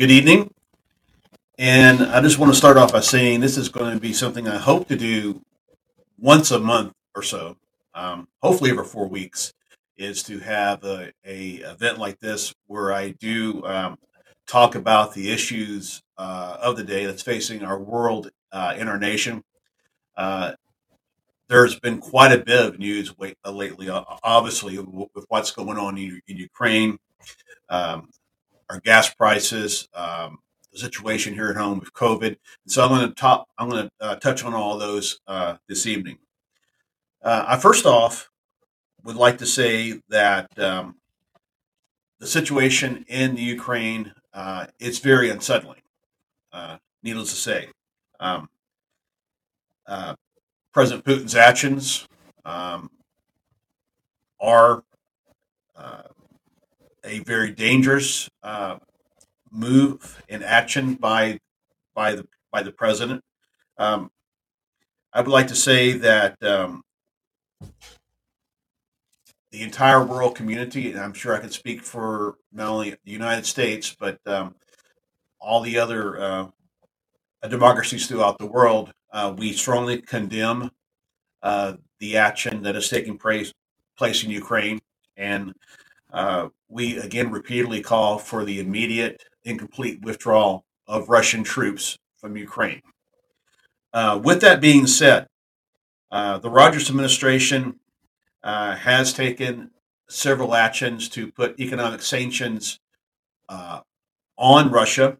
good evening. And I just want to start off by saying this is going to be something I hope to do once a month or so, um, hopefully every four weeks, is to have a, a event like this where I do um, talk about the issues uh, of the day that's facing our world uh, and our nation. Uh, there's been quite a bit of news uh, lately, obviously, with what's going on in, in Ukraine, um, our gas prices, um, the situation here at home with COVID. So I'm going to talk. I'm going to uh, touch on all those uh, this evening. Uh, I first off would like to say that um, the situation in the Ukraine uh, is very unsettling. Uh, needless to say, um, uh, President Putin's actions um, are a very dangerous move in action by by the by the president. Um, I would like to say that um, the entire world community, and I'm sure I can speak for not only the United States but um, all the other uh, democracies throughout the world, uh, we strongly condemn uh, the action that is taking place place in Ukraine, and uh, we again repeatedly call for the immediate incomplete withdrawal of Russian troops from Ukraine. Uh, with that being said, uh, the Rogers administration uh, has taken several actions to put economic sanctions uh, on Russia.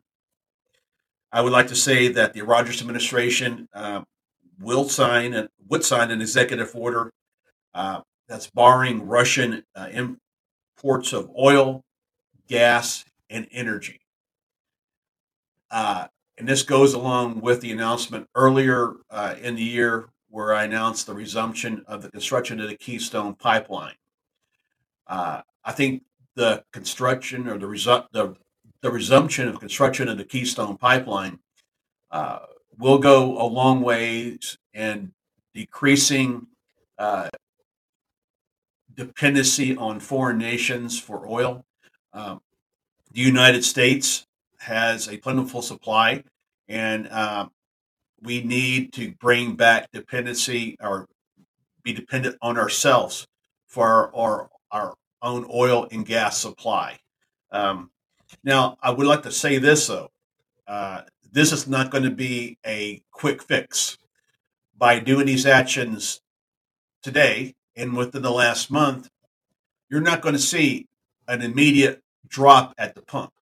I would like to say that the Rogers administration uh, will sign and would sign an executive order uh, that's barring Russian imports of oil, gas, and energy. Uh, and this goes along with the announcement earlier uh, in the year where I announced the resumption of the construction of the Keystone Pipeline. Uh, I think the construction or the, the, the resumption of construction of the Keystone Pipeline uh, will go a long ways in decreasing uh, dependency on foreign nations for oil. Um, the United States has a plentiful supply, and uh, we need to bring back dependency or be dependent on ourselves for our, our own oil and gas supply. Um, now, I would like to say this though uh, this is not going to be a quick fix. By doing these actions today and within the last month, you're not going to see an immediate drop at the pump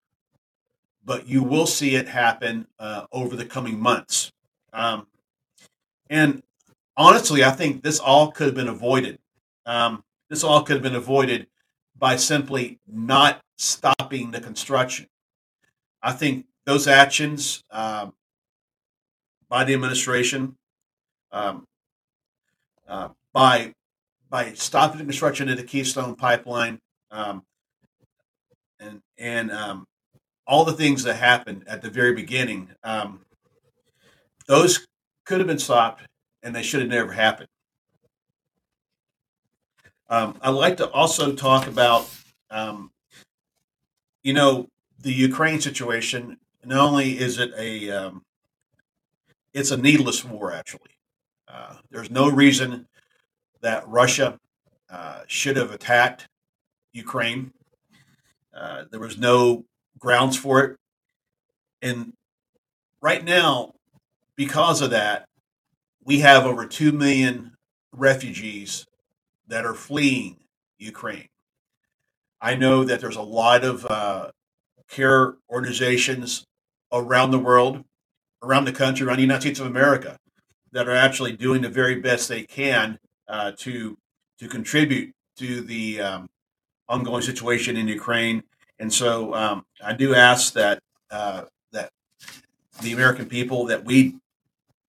but you will see it happen uh, over the coming months. Um, and honestly, I think this all could have been avoided. Um, this all could have been avoided by simply not stopping the construction. I think those actions uh, by the administration, um, uh, by by stopping the construction of the Keystone Pipeline, um, and and um, all the things that happened at the very beginning, um, those could have been stopped and they should have never happened. Um, I'd like to also talk about, um, you know, the Ukraine situation. Not only is it a, um, it's a needless war. Actually, uh, there's no reason that Russia uh, should have attacked Ukraine. Uh, there was no grounds for it. And right now, because of that, we have over 2 million refugees that are fleeing Ukraine. I know that there's a lot of uh, care organizations around the world, around the country, around the United States of America, that are actually doing the very best they can uh, to to contribute to the um, ongoing situation in Ukraine and so um, I do ask that uh, that the American people that we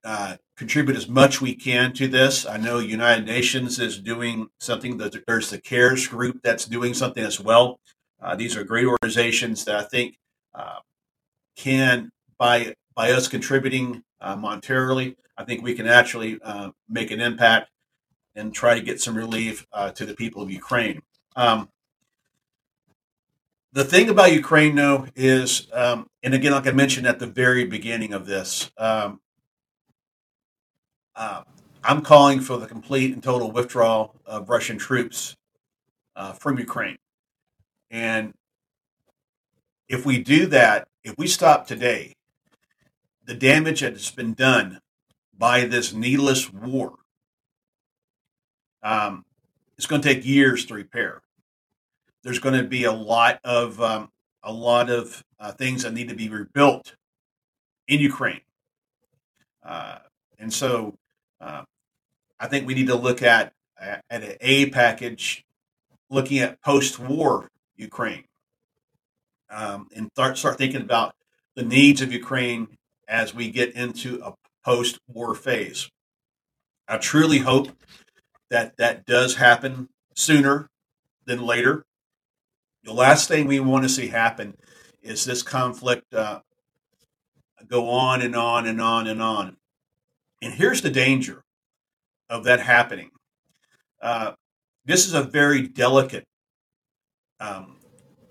uh, contribute as much we can to this. I know United Nations is doing something. There's the CARES group that's doing something as well. Uh, these are great organizations that I think uh, can by by us contributing uh, monetarily, I think we can actually make an impact and try to get some relief to the people of Ukraine. Um, the thing about Ukraine, though, is, um, and again, like I mentioned at the very beginning of this, um, uh, I'm calling for the complete and total withdrawal of Russian troops uh, from Ukraine. And if we do that, if we stop today, the damage that has been done by this needless war um, it's going to take years to repair. There's going to be a lot of um, a lot of uh, things that need to be rebuilt in Ukraine, uh, and so uh, I think we need to look at at an A package, looking at post-war Ukraine, um, and start start thinking about the needs of Ukraine as we get into a post-war phase. I truly hope that that does happen sooner than later. The last thing we want to see happen is this conflict uh, go on and on and on and on. And here's the danger of that happening. Uh, this is a very delicate um,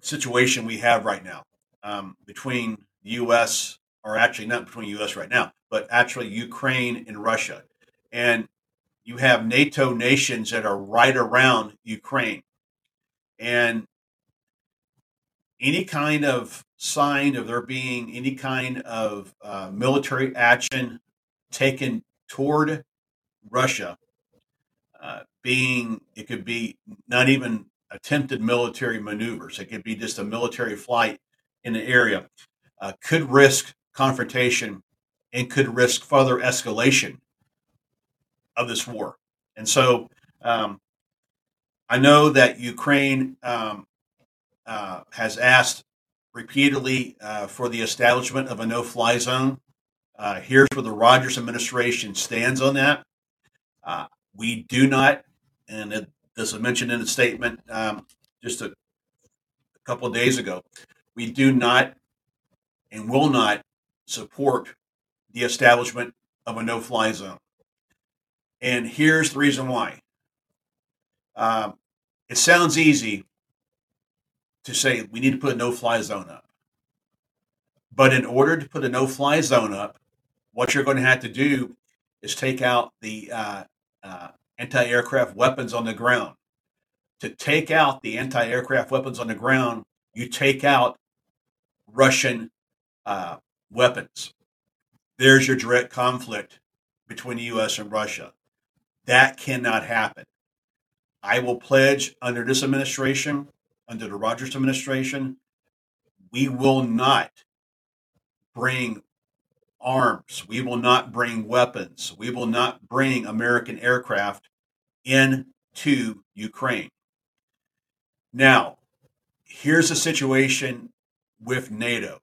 situation we have right now um, between the U.S. or actually not between U.S. right now, but actually Ukraine and Russia. And you have NATO nations that are right around Ukraine. And any kind of sign of there being any kind of uh, military action taken toward Russia, uh, being it could be not even attempted military maneuvers, it could be just a military flight in the area, uh, could risk confrontation and could risk further escalation of this war. And so um, I know that Ukraine um, uh, has asked repeatedly uh, for the establishment of a no fly zone. Uh, here's where the Rogers administration stands on that. Uh, we do not, and this was mentioned in a statement um, just a, a couple of days ago, we do not and will not support the establishment of a no fly zone. And here's the reason why. Um, it sounds easy to say we need to put a no fly zone up. But in order to put a no fly zone up, what you're going to have to do is take out the uh, uh, anti aircraft weapons on the ground. To take out the anti aircraft weapons on the ground, you take out Russian uh, weapons. There's your direct conflict between the U.S. and Russia. That cannot happen. I will pledge under this administration, under the Rogers administration, we will not bring arms. We will not bring weapons. We will not bring American aircraft into Ukraine. Now, here's the situation with NATO.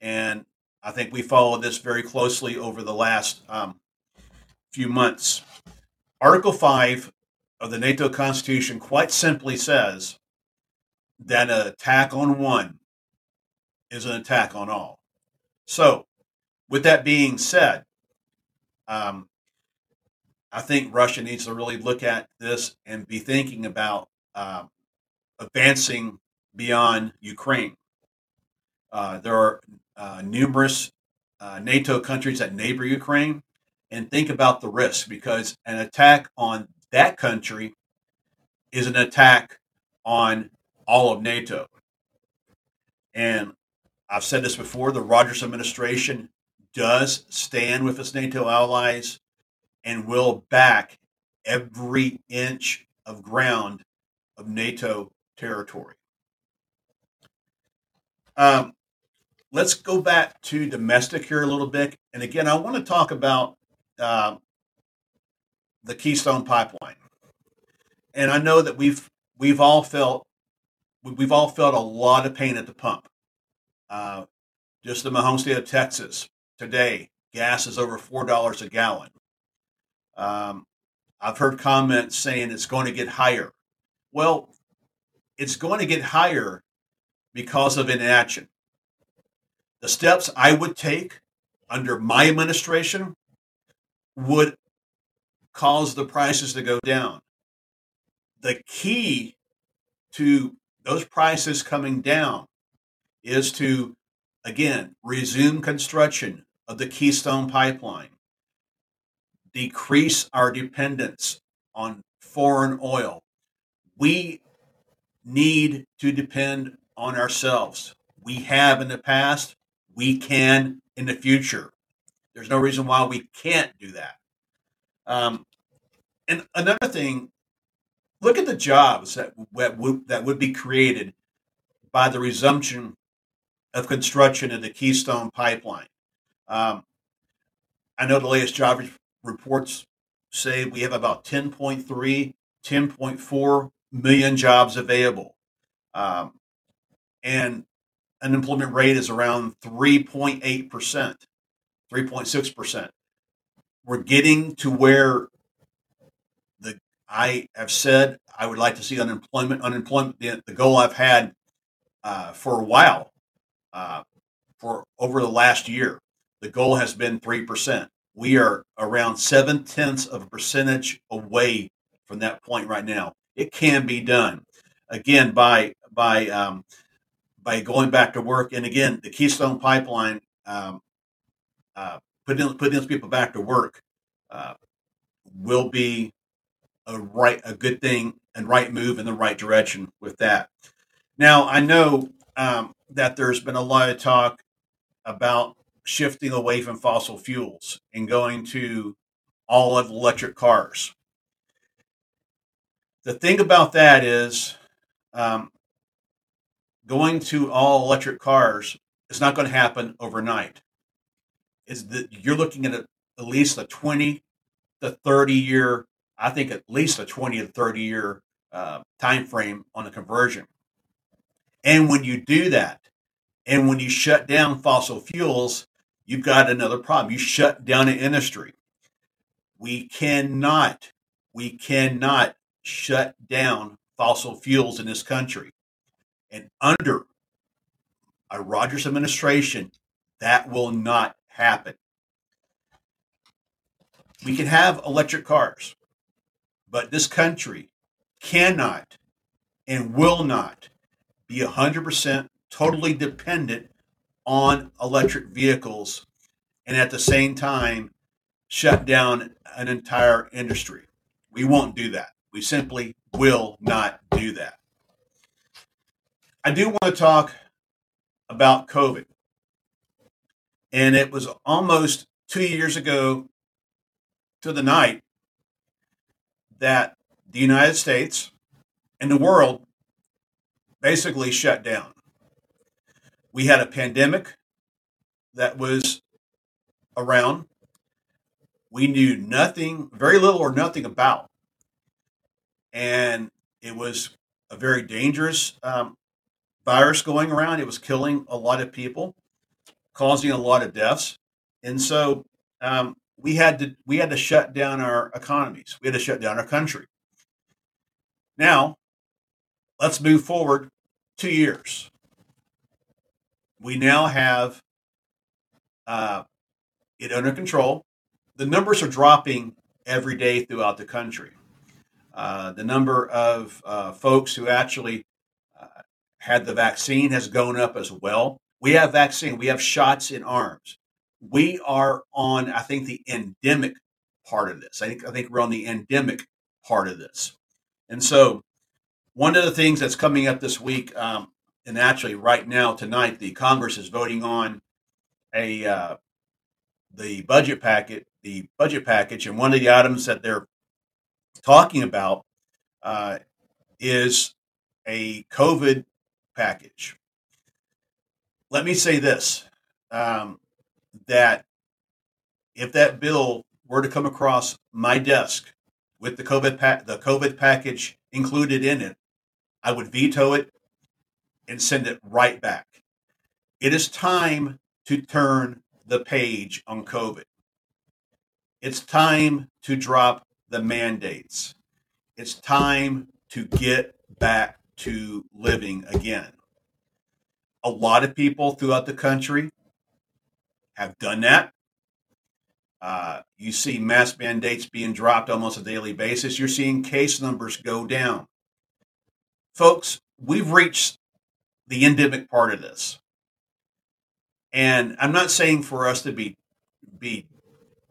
And I think we followed this very closely over the last um, few months. Article 5 of the NATO Constitution quite simply says that an attack on one is an attack on all. So, with that being said, um, I think Russia needs to really look at this and be thinking about uh, advancing beyond Ukraine. Uh, there are uh, numerous uh, NATO countries that neighbor Ukraine and think about the risk because an attack on that country is an attack on all of NATO. And I've said this before the Rogers administration does stand with its NATO allies and will back every inch of ground of NATO territory. Um, let's go back to domestic here a little bit. And again, I want to talk about uh, the Keystone Pipeline, and I know that we've we've all felt we've all felt a lot of pain at the pump. Uh, just in my home state of Texas today, gas is over four dollars a gallon. Um, I've heard comments saying it's going to get higher. Well, it's going to get higher because of inaction. The steps I would take under my administration would cause the prices to go down. The key to those prices coming down is to, again, resume construction of the Keystone Pipeline, decrease our dependence on foreign oil. We need to depend on ourselves. We have in the past, we can in the future. There's no reason why we can't do that. Um, and another thing, look at the jobs that, would, that would be created by the resumption of construction of the Keystone Pipeline. Um, I know the latest job reports say we have about 10.3, 10.4 million jobs available. Um, and unemployment rate is around 3.8%, 3.6%. We're getting to where the I have said I would like to see unemployment, unemployment, the, the goal I've had uh, for a while, uh, for over the last year. The goal has been 3%. We are around seven tenths of a percentage away from that point right now. It can be done. Again, by by um, by going back to work. And again, the Keystone Pipeline um, uh, putting putting those people back to work uh, will be a right a good thing and right move in the right direction with that. Now I know um, that there's been a lot of talk about shifting away from fossil fuels and going to all of electric cars. The thing about that is, um, going to all electric cars is not going to happen overnight. Is that you're looking at at least a 20 to 30 year, I think at least a 20 to 30 year uh, time frame on the conversion. And when you do that, and when you shut down fossil fuels, you've got another problem. You shut down an industry. We cannot, we cannot shut down fossil fuels in this country. And under a Rogers administration, that will not happen. We can have electric cars, but this country cannot and will not be 100% totally dependent on electric vehicles and at the same time shut down an entire industry. We won't do that. We simply will not do that. I do want to talk about COVID. And it was almost two years ago to the night that the United States and the world basically shut down. We had a pandemic that was around. We knew nothing, very little or nothing about. And it was a very dangerous um, virus going around. It was killing a lot of people, causing a lot of deaths, and so um, we had to we had to shut down our economies. We had to shut down our country. Now, let's move forward two years. We now have uh, it under control. The numbers are dropping every day throughout the country. Uh, the number of uh, folks who actually had the vaccine has gone up as well. We have vaccine, we have shots in arms. We are on, I think, the endemic part of this. I think I think we're on the endemic part of this. And so one of the things that's coming up this week, um, and actually right now tonight, the Congress is voting on a uh, the budget packet, the budget package, and one of the items that they're talking about uh, is a COVID package. Let me say this um, that if that bill were to come across my desk with the COVID, pa- the COVID package included in it, I would veto it and send it right back. It is time to turn the page on COVID. It's time to drop the mandates. It's time to get back to living again. A lot of people throughout the country have done that. Uh, you see mass mandates being dropped almost a daily basis. You're seeing case numbers go down. Folks, we've reached the endemic part of this. And I'm not saying for us to be be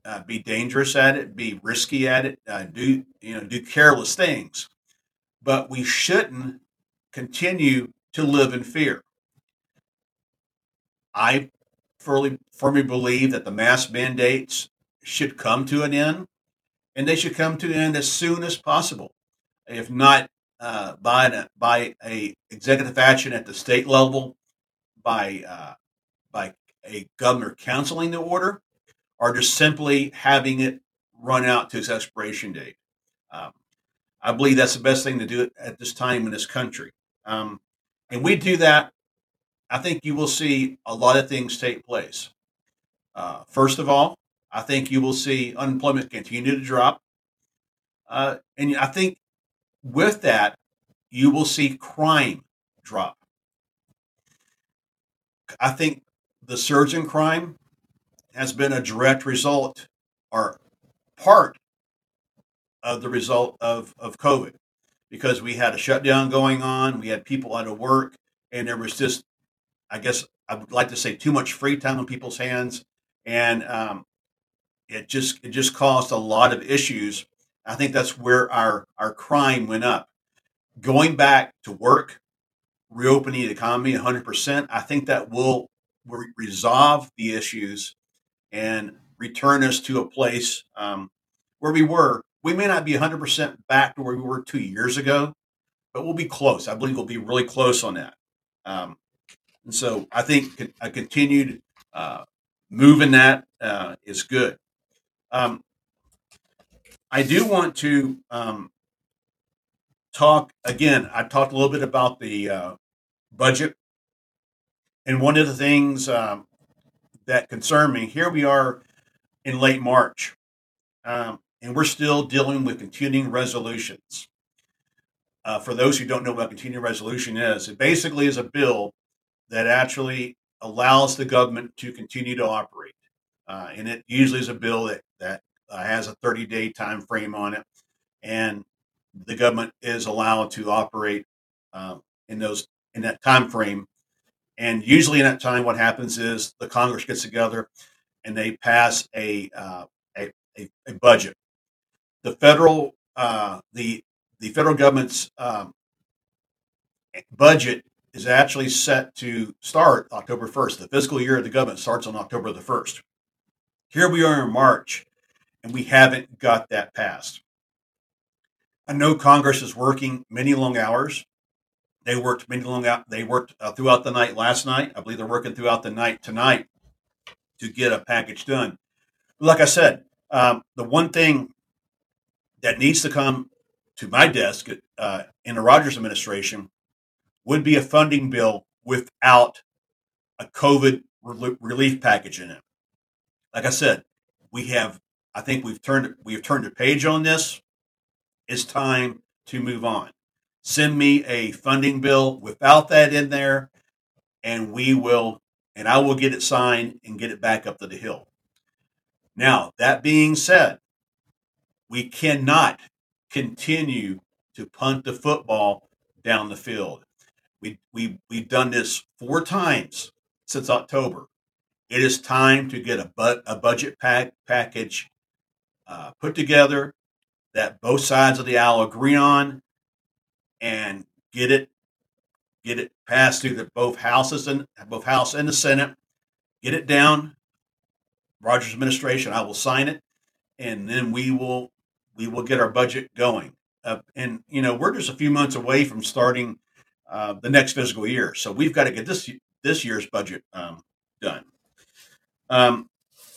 uh, be dangerous at it, be risky at it, uh, do you know do careless things, but we shouldn't continue to live in fear. I firmly firmly believe that the mask mandates should come to an end, and they should come to an end as soon as possible. If not uh, by a, by a executive action at the state level, by uh, by a governor canceling the order, or just simply having it run out to its expiration date. Um, I believe that's the best thing to do at this time in this country. Um, and we do that, I think you will see a lot of things take place. Uh, first of all, I think you will see unemployment continue to drop. Uh, and I think with that, you will see crime drop. I think the surge in crime has been a direct result or part of the result of, of COVID because we had a shutdown going on, we had people out of work, and there was just, I guess I would like to say, too much free time on people's hands, and um, it just it just caused a lot of issues. I think that's where our our crime went up. Going back to work, reopening the economy 100%, I think that will resolve the issues and return us to a place um, where we were. We may not be 100% back to where we were two years ago, but we'll be close. I believe we'll be really close on that. Um, and so I think a continued uh, move in that uh, is good. Um, I do want to um, talk again. I talked a little bit about the uh, budget, and one of the things um, that concern me here we are in late March, um, and we're still dealing with continuing resolutions. Uh, for those who don't know what a continuing resolution is, it basically is a bill that actually allows the government to continue to operate. Uh, and it usually is a bill that, that uh, has a 30 day time frame on it. And the government is allowed to operate uh, in those in that time frame. And usually in that time, what happens is the Congress gets together and they pass a uh, a, a, a, budget. The federal uh, the the federal government's um, budget is actually set to start October 1st. The fiscal year of the government starts on October the 1st. Here we are in March, and we haven't got that passed. I know Congress is working many long hours. They worked many long out. They worked uh, throughout the night last night. I believe they're working throughout the night tonight to get a package done. Like I said, um, the one thing that needs to come to my desk uh, in the Rogers administration would be a funding bill without a COVID relief package in it. Like I said, we have. I think we've turned we've turned a page on this. It's time to move on. Send me a funding bill without that in there, and we will, and I will get it signed and get it back up to the hill. Now, that being said, we cannot continue to punt the football down the field. We, we, we've done this four times since October. It is time to get a, bu- a budget pack- package uh, put together that both sides of the aisle agree on and get it get it passed through the both houses and both house and the senate. Get it down. Rogers administration i will sign it and then we will we will get our budget going. Uh, and you know we're just a few months away from starting uh, the next fiscal year. So we've got to get this this year's budget um, done. Um,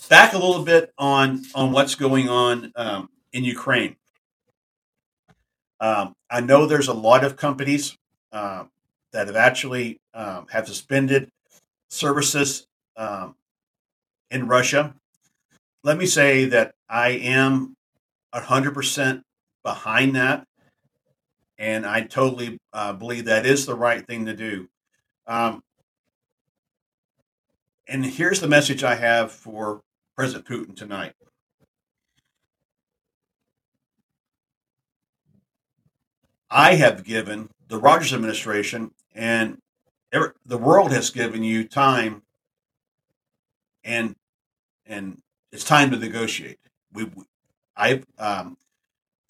back a little bit on on what's going on um, in ukraine. Um, I know there's a lot of companies uh, that have actually um, have suspended services in Russia. Let me say that I am 100% behind that, and I totally uh, believe that is the right thing to do. Um, and here's the message I have for President Putin tonight. I have given the Rogers administration and the world has given you time and and it's time to negotiate. We, I've um,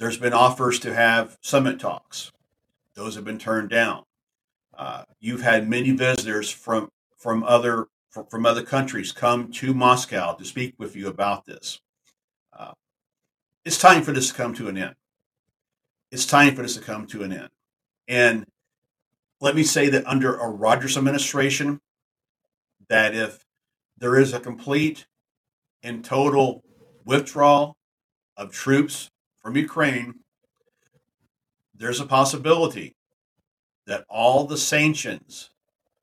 there's been offers to have summit talks; those have been turned down. Uh, you've had many visitors from from other from other countries come to Moscow to speak with you about this. Uh, it's time for this to come to an end. It's time for this to come to an end. And let me say that under a Rogers administration, that if there is a complete and total withdrawal of troops from Ukraine, there's a possibility that all the sanctions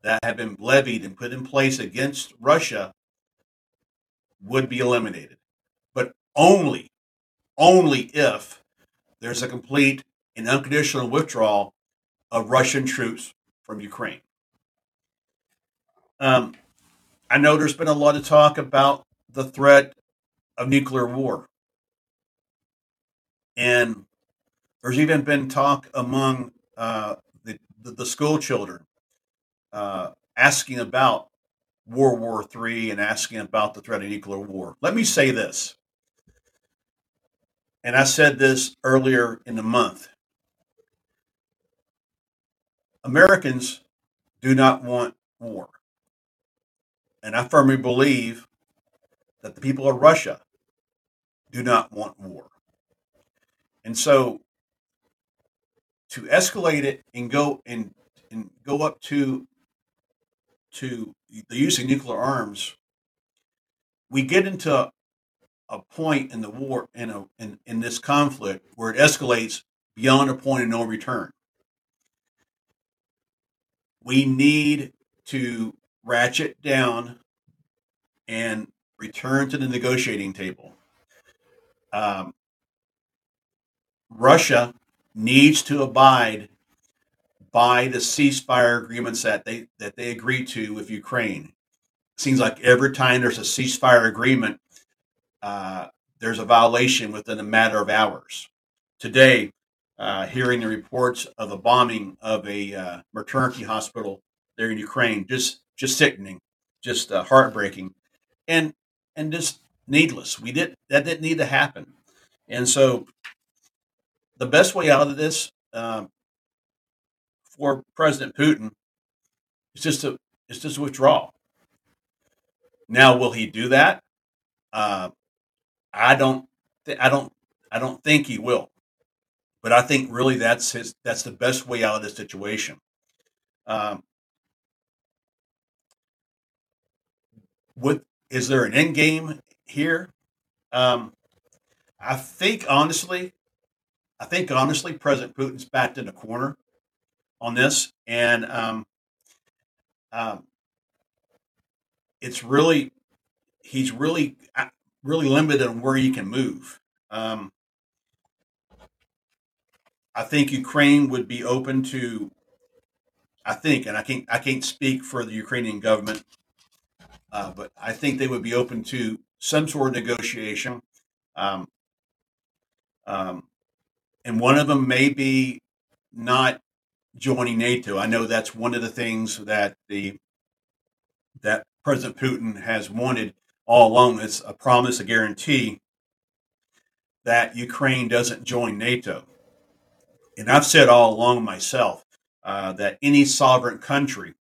that have been levied and put in place against Russia would be eliminated. But only, only if there's a complete and unconditional withdrawal of Russian troops from Ukraine. Um, I know there's been a lot of talk about the threat of nuclear war. And there's even been talk among uh, the, the, the, school children uh, asking about World War III and asking about the threat of nuclear war. Let me say this, and I said this earlier in the month Americans do not want war. And I firmly believe that the people of Russia do not want war. And so to escalate it and go and, and go up to to the use of nuclear arms, we get into a point in the war in a in, in this conflict where it escalates beyond a point of no return. We need to ratchet down and return to the negotiating table. Um, Russia needs to abide by the ceasefire agreements that they that they agreed to with Ukraine. seems like every time there's a ceasefire agreement, uh, there's a violation within a matter of hours. Today, uh, hearing the reports of the bombing of a uh, maternity hospital there in Ukraine, just just sickening, just uh, heartbreaking, and and just needless. We did that didn't need to happen, and so the best way out of this um, for President Putin is just to is just withdraw. Now, will he do that? Uh, I don't. Th- I don't. I don't think he will. But I think really that's his. That's the best way out of this situation. Um, what is there an end game here? Um, I think honestly, I think honestly, President Putin's backed in a corner on this, and um, um, it's really he's really uh, really limited on where he can move. Um, I think Ukraine would be open to. I think, and I can't I can't speak for the Ukrainian government, uh, but I think they would be open to some sort of negotiation. Um, um, and one of them may be not joining NATO. I know that's one of the things that the that President Putin has wanted all along. It's a promise, a guarantee that Ukraine doesn't join NATO. And I've said all along myself uh, that any sovereign country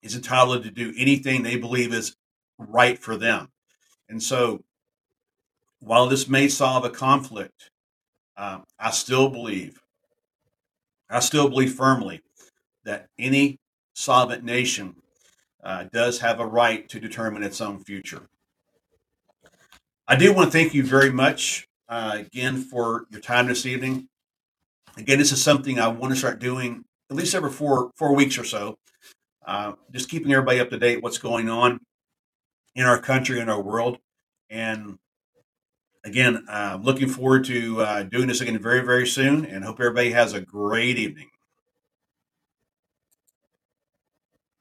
is entitled to do anything they believe is right for them. And so, while this may solve a conflict, um, I still believe, I still believe firmly that any sovereign nation uh, does have a right to determine its own future. I do want to thank you very much uh, again for your time this evening. Again, this is something I want to start doing at least every four four weeks or so. Uh, just keeping everybody up to date what's going on in our country and our world. And again, uh, looking forward to uh, doing this again very, very soon and hope everybody has a great evening.